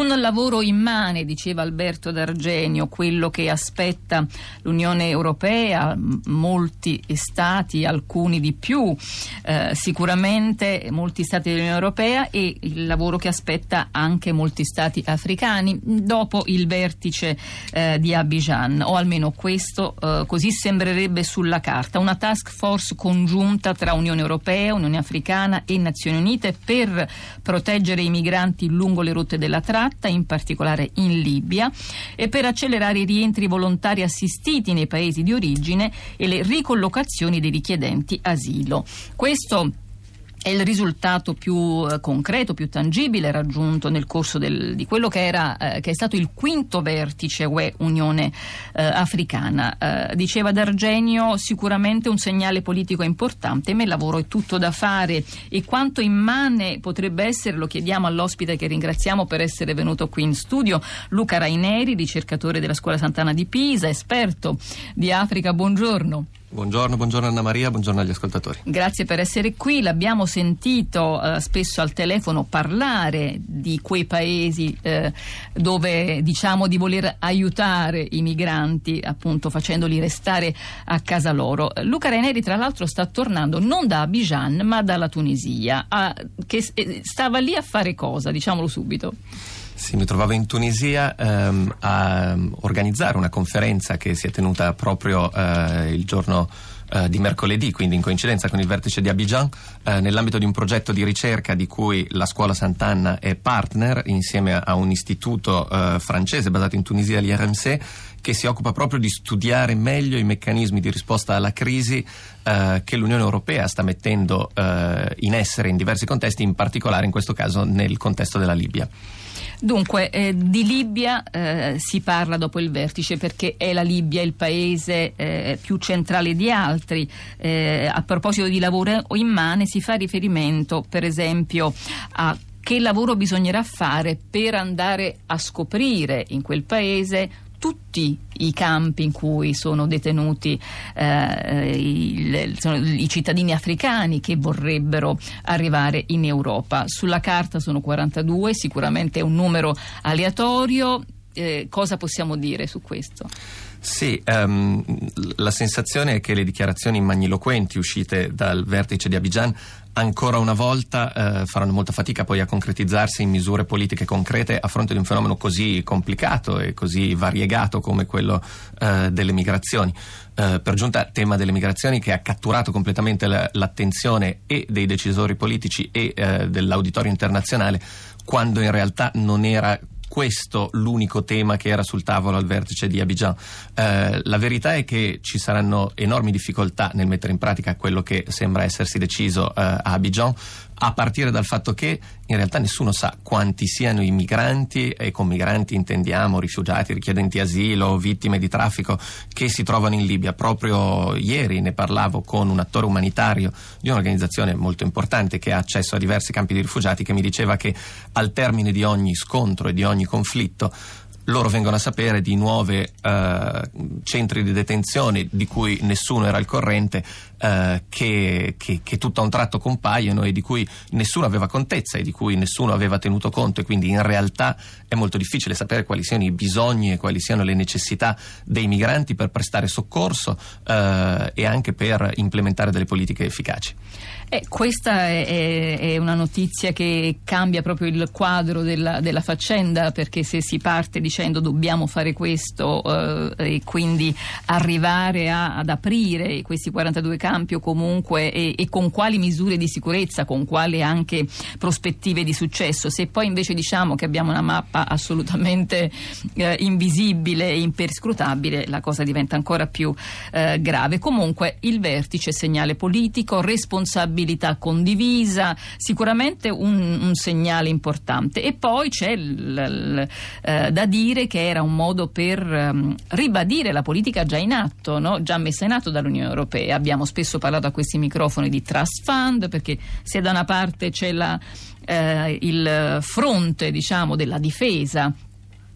Un lavoro immane, diceva Alberto D'Argenio, quello che aspetta l'Unione Europea, molti stati, alcuni di più, eh, sicuramente molti stati dell'Unione Europea e il lavoro che aspetta anche molti stati africani dopo il vertice eh, di Abidjan, o almeno questo eh, così sembrerebbe sulla carta. Una task force congiunta tra Unione Europea, Unione Africana e Nazioni Unite per proteggere i migranti lungo le rotte della tratta, in particolare in Libia, e per accelerare i rientri volontari assistiti nei paesi di origine e le ricollocazioni dei richiedenti asilo. Questo è il risultato più eh, concreto, più tangibile raggiunto nel corso del, di quello che, era, eh, che, è stato il quinto vertice UE Unione eh, Africana. Eh, diceva D'Argenio sicuramente un segnale politico importante, ma il lavoro è tutto da fare e quanto immane potrebbe essere lo chiediamo all'ospite che ringraziamo per essere venuto qui in studio, Luca Raineri, ricercatore della Scuola Sant'Anna di Pisa, esperto di Africa. Buongiorno. Buongiorno, buongiorno Anna Maria, buongiorno agli ascoltatori. Grazie per essere qui. L'abbiamo sentito eh, spesso al telefono parlare di quei paesi eh, dove diciamo di voler aiutare i migranti, appunto facendoli restare a casa loro. Luca Reneri, tra l'altro, sta tornando non da Abidjan ma dalla Tunisia, a, che eh, stava lì a fare cosa? Diciamolo subito. Sì, mi trovavo in Tunisia ehm, a organizzare una conferenza che si è tenuta proprio eh, il giorno eh, di mercoledì, quindi in coincidenza con il vertice di Abidjan, eh, nell'ambito di un progetto di ricerca di cui la scuola Sant'Anna è partner insieme a, a un istituto eh, francese basato in Tunisia, l'IRMC, che si occupa proprio di studiare meglio i meccanismi di risposta alla crisi eh, che l'Unione Europea sta mettendo eh, in essere in diversi contesti, in particolare in questo caso nel contesto della Libia. Dunque, eh, di Libia eh, si parla dopo il vertice perché è la Libia il paese eh, più centrale di altri. Eh, a proposito di lavoro immane si fa riferimento per esempio a che lavoro bisognerà fare per andare a scoprire in quel paese tutti i campi in cui sono detenuti eh, i, sono i, cittadini africani che vorrebbero arrivare in Europa. Sulla carta sono 42, sicuramente è un numero aleatorio. Eh, cosa possiamo dire su questo? Sì, um, la sensazione è che le dichiarazioni magniloquenti uscite dal vertice di Abidjan ancora una volta eh, faranno molta fatica poi a concretizzarsi in misure politiche concrete a fronte di un fenomeno così complicato e così variegato come quello eh, delle migrazioni. Eh, per giunta tema delle migrazioni che ha catturato completamente la, l'attenzione e dei decisori politici e eh, dell'auditorio internazionale quando in realtà non era questo l'unico tema che era sul tavolo al vertice di Abidjan. Eh, la verità è che ci saranno enormi difficoltà nel mettere in pratica quello che sembra essersi deciso eh, a Abidjan, a partire dal fatto che in realtà nessuno sa quanti siano i migranti, e con migranti intendiamo rifugiati, richiedenti asilo, vittime di traffico, che si trovano in Libia. Proprio ieri ne parlavo con un attore umanitario di un'organizzazione molto importante che ha accesso a diversi campi di rifugiati che mi diceva che al termine di ogni scontro e di ogni conflitto loro vengono a sapere di nuovi eh, centri di detenzione di cui nessuno era al corrente eh, che, che, che tutto a un tratto compaiono e di cui nessuno aveva contezza e di cui nessuno aveva tenuto conto e quindi in realtà è molto difficile sapere quali siano i bisogni e quali siano le necessità dei migranti per prestare soccorso eh, e anche per implementare delle politiche efficaci. Eh, questa è, è, una notizia che cambia proprio il quadro della, della faccenda perché se si parte dicendo dobbiamo fare questo eh, e quindi arrivare a, ad aprire questi 42 campi o comunque e, e, con quali misure di sicurezza, con quali anche prospettive di successo, se poi invece diciamo che abbiamo una mappa assolutamente eh, invisibile e imperscrutabile la cosa diventa ancora più eh, grave. Comunque il vertice segnale politico, responsabilità condivisa, sicuramente un, un segnale importante. E poi c'è l, l, eh, da dire che era un modo per um, ribadire la politica già in atto, no? già messa in atto dall'Unione Europea. Abbiamo spesso parlato a questi microfoni di trust fund perché se da una parte c'è la, eh, il fronte diciamo, della difesa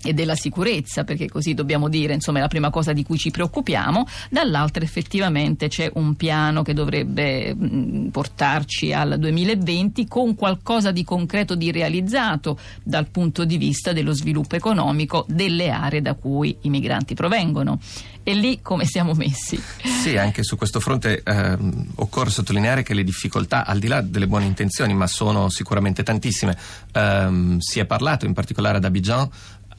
e della sicurezza, perché così dobbiamo dire, insomma, è la prima cosa di cui ci preoccupiamo, dall'altra effettivamente c'è un piano che dovrebbe mh, portarci al 2020 con qualcosa di concreto, di realizzato dal punto di vista dello sviluppo economico delle aree da cui i migranti provengono. E lì come siamo messi? Sì, anche su questo fronte ehm, occorre sottolineare che le difficoltà, al di là delle buone intenzioni, ma sono sicuramente tantissime, ehm, si è parlato in particolare ad Abidjan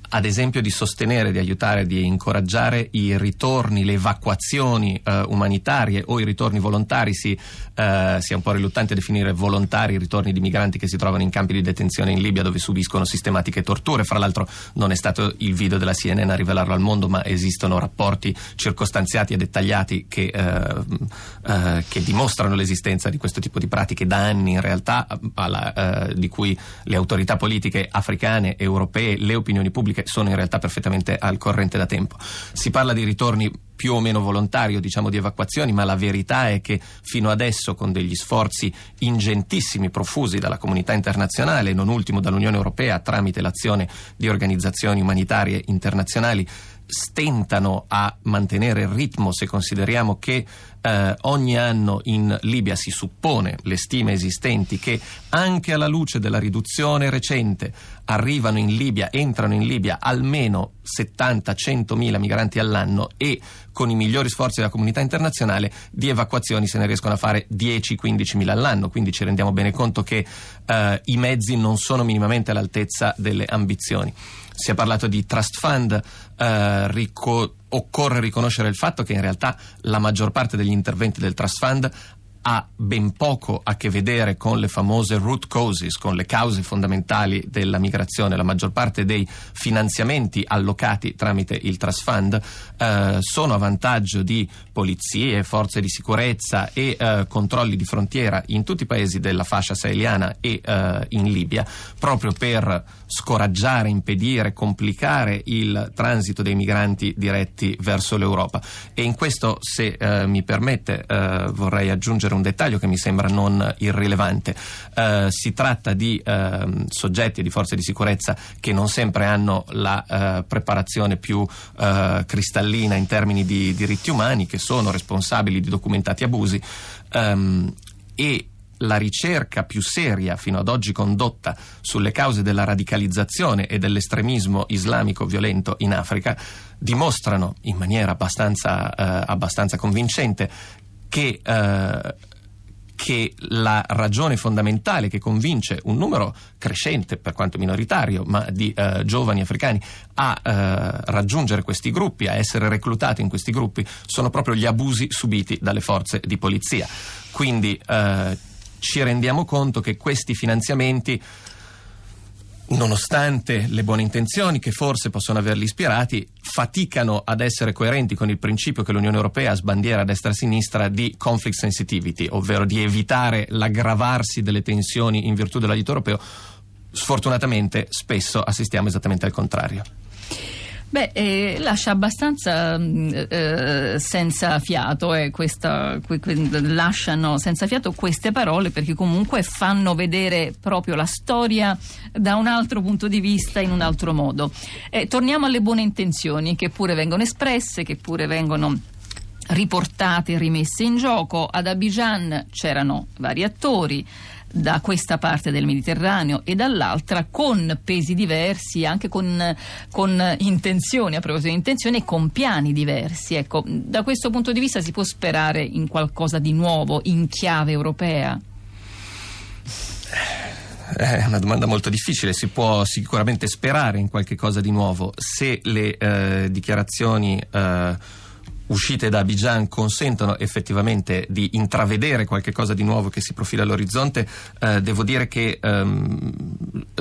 ad esempio di sostenere, di aiutare, di incoraggiare i ritorni, le evacuazioni eh, umanitarie o i ritorni volontari, si, eh, si, è un po' riluttanti a definire volontari i ritorni di migranti che si trovano in campi di detenzione in Libia dove subiscono sistematiche torture. Fra l'altro non è stato il video della CNN a rivelarlo al mondo, ma esistono rapporti circostanziati e dettagliati che, eh, eh che dimostrano l'esistenza di questo tipo di pratiche da anni in realtà, alla, eh, di cui le autorità politiche africane, europee, le opinioni pubbliche sono in realtà perfettamente al corrente da tempo. Si parla di ritorni più o meno volontari o diciamo di evacuazioni, ma la verità è che fino adesso con degli sforzi ingentissimi profusi dalla comunità internazionale, non ultimo dall'Unione Europea tramite l'azione di organizzazioni umanitarie internazionali, stentano a mantenere il ritmo se consideriamo che eh, ogni anno in Libia si suppone, le stime esistenti, che anche alla luce della riduzione recente arrivano in Libia, entrano in Libia almeno 70-100 mila migranti all'anno e con i migliori sforzi della comunità internazionale di evacuazioni se ne riescono a fare 10-15 mila all'anno, quindi ci rendiamo bene conto che eh, i mezzi non sono minimamente all'altezza delle ambizioni si è parlato di trust fund, eh, rico- occorre riconoscere il fatto che in realtà la maggior parte degli interventi del trust fund ha ben poco a che vedere con le famose root causes, con le cause fondamentali della migrazione. La maggior parte dei finanziamenti allocati tramite il Trust Fund eh, sono a vantaggio di polizie, forze di sicurezza e eh, controlli di frontiera in tutti i paesi della fascia saheliana e eh, in Libia, proprio per scoraggiare, impedire, complicare il transito dei migranti diretti verso l'Europa. E in questo, se eh, mi permette, eh, vorrei aggiungere un dettaglio che mi sembra non irrilevante. Eh, si tratta di eh, soggetti e di forze di sicurezza che non sempre hanno la eh, preparazione più eh, cristallina in termini di diritti umani, che sono responsabili di documentati abusi ehm, e la ricerca più seria fino ad oggi condotta sulle cause della radicalizzazione e dell'estremismo islamico violento in Africa dimostrano in maniera abbastanza, eh, abbastanza convincente che eh, che la ragione fondamentale che convince un numero crescente, per quanto minoritario, ma di eh, giovani africani a eh, raggiungere questi gruppi, a essere reclutati in questi gruppi, sono proprio gli abusi subiti dalle forze di polizia. Quindi eh, ci rendiamo conto che questi finanziamenti nonostante le buone intenzioni che forse possono averli ispirati, faticano ad essere coerenti con il principio che l'Unione Europea sbandiera a destra e a sinistra di conflict sensitivity, ovvero di evitare l'aggravarsi delle tensioni in virtù dell'aiuto europeo. Sfortunatamente spesso assistiamo esattamente al contrario. Beh, eh, lascia abbastanza mm, eh, senza fiato, eh, questa, que, que, lasciano senza fiato queste parole perché comunque fanno vedere proprio la storia da un altro punto di vista, in un altro modo. Eh, torniamo alle buone intenzioni che pure vengono espresse, che pure vengono riportate rimesse in gioco. Ad Abidjan c'erano vari attori da questa parte del Mediterraneo e dall'altra con pesi diversi, anche con, con intenzioni, a proposito di intenzioni, con piani diversi. Ecco, da questo punto di vista si può sperare in qualcosa di nuovo, in chiave europea? È una domanda molto difficile, si può sicuramente sperare in qualche cosa di nuovo se le eh, dichiarazioni eh, uscite da Abidjan consentono effettivamente di intravedere qualche cosa di nuovo che si profila all'orizzonte, eh, devo dire che ehm,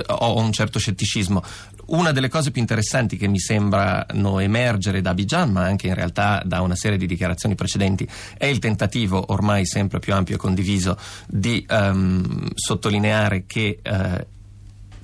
ho un certo scetticismo. Una delle cose più interessanti che mi sembrano emergere da Abidjan, ma anche in realtà da una serie di dichiarazioni precedenti, è il tentativo ormai sempre più ampio e condiviso di ehm, sottolineare che eh,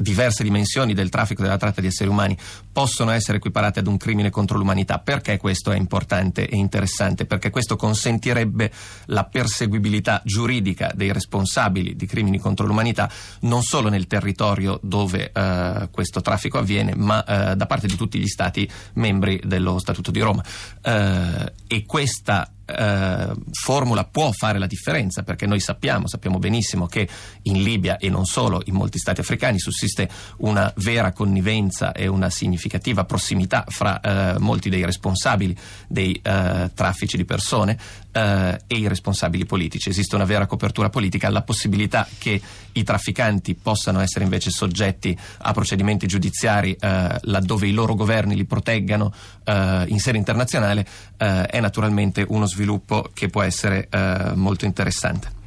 diverse dimensioni del traffico della tratta di esseri umani possono essere equiparate ad un crimine contro l'umanità. Perché questo è importante e interessante? Perché questo consentirebbe la perseguibilità giuridica dei responsabili di crimini contro l'umanità non solo nel territorio dove eh, questo traffico avviene, ma eh, da parte di tutti gli stati membri dello Statuto di Roma. Eh, e questa eh, formula può fare la differenza perché noi sappiamo, sappiamo benissimo che in Libia e non solo in molti stati africani sussiste una vera connivenza e una significativa prossimità fra eh, molti dei responsabili dei eh, traffici di persone eh, e i responsabili politici. Esiste una vera copertura politica, la possibilità che i trafficanti possano essere invece soggetti a procedimenti giudiziari eh, laddove i loro governi li proteggano eh, in sede internazionale è naturalmente uno sviluppo sviluppo che può essere eh, molto interessante.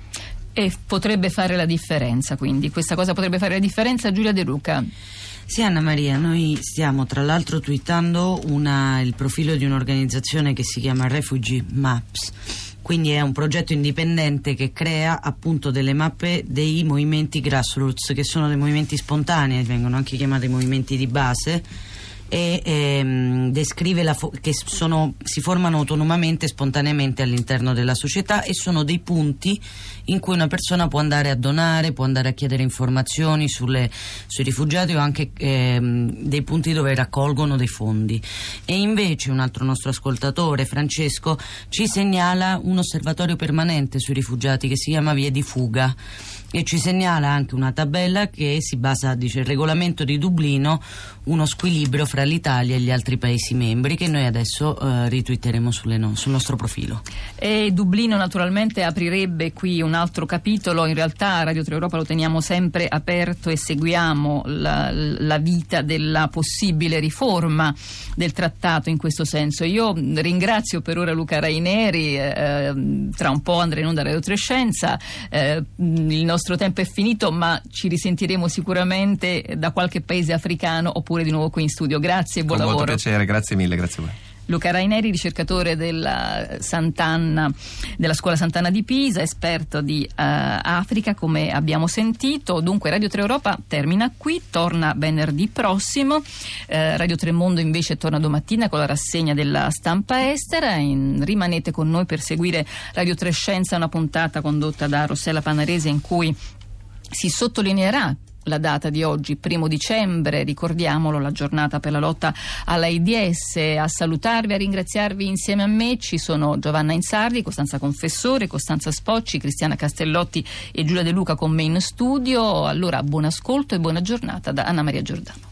E potrebbe fare la differenza, quindi questa cosa potrebbe fare la differenza. Giulia De Luca. Sì, Anna Maria, noi stiamo tra l'altro twittando una, il profilo di un'organizzazione che si chiama Refugee Maps. Quindi è un progetto indipendente che crea appunto delle mappe dei movimenti grassroots, che sono dei movimenti spontanei, vengono anche chiamati movimenti di base e ehm, descrive fo- che sono, si formano autonomamente spontaneamente all'interno della società e sono dei punti in cui una persona può andare a donare, può andare a chiedere informazioni sulle, sui rifugiati o anche ehm, dei punti dove raccolgono dei fondi. E invece un altro nostro ascoltatore, Francesco, ci segnala un osservatorio permanente sui rifugiati che si chiama Vie di Fuga e ci segnala anche una tabella che si basa, dice, il regolamento di Dublino, uno squilibrio fra l'Italia e gli altri Paesi membri che noi adesso eh, ritwitteremo no, sul nostro profilo. E Dublino naturalmente aprirebbe qui un altro capitolo, in realtà Radio 3 Europa lo teniamo sempre aperto e seguiamo la, la vita della possibile riforma del trattato in questo senso. Io ringrazio per ora Luca Raineri, eh, tra un po' andremo in onda Radio 3 Scienza, eh, il nostro nostro tempo è finito, ma ci risentiremo sicuramente da qualche paese africano oppure di nuovo qui in studio. Grazie e buon Con lavoro. Molto piacere, grazie mille, grazie a voi. Luca Raineri, ricercatore della, Sant'Anna, della scuola Sant'Anna di Pisa, esperto di uh, Africa, come abbiamo sentito. Dunque, Radio 3 Europa termina qui, torna venerdì prossimo. Uh, Radio 3 Mondo invece torna domattina con la rassegna della stampa estera. In, rimanete con noi per seguire Radio 3 Scienza, una puntata condotta da Rossella Panarese in cui si sottolineerà la data di oggi, primo dicembre, ricordiamolo, la giornata per la lotta all'AIDS. A salutarvi, a ringraziarvi insieme a me ci sono Giovanna Insardi, Costanza Confessore, Costanza Spocci, Cristiana Castellotti e Giulia De Luca con me in studio. Allora buon ascolto e buona giornata da Anna Maria Giordano.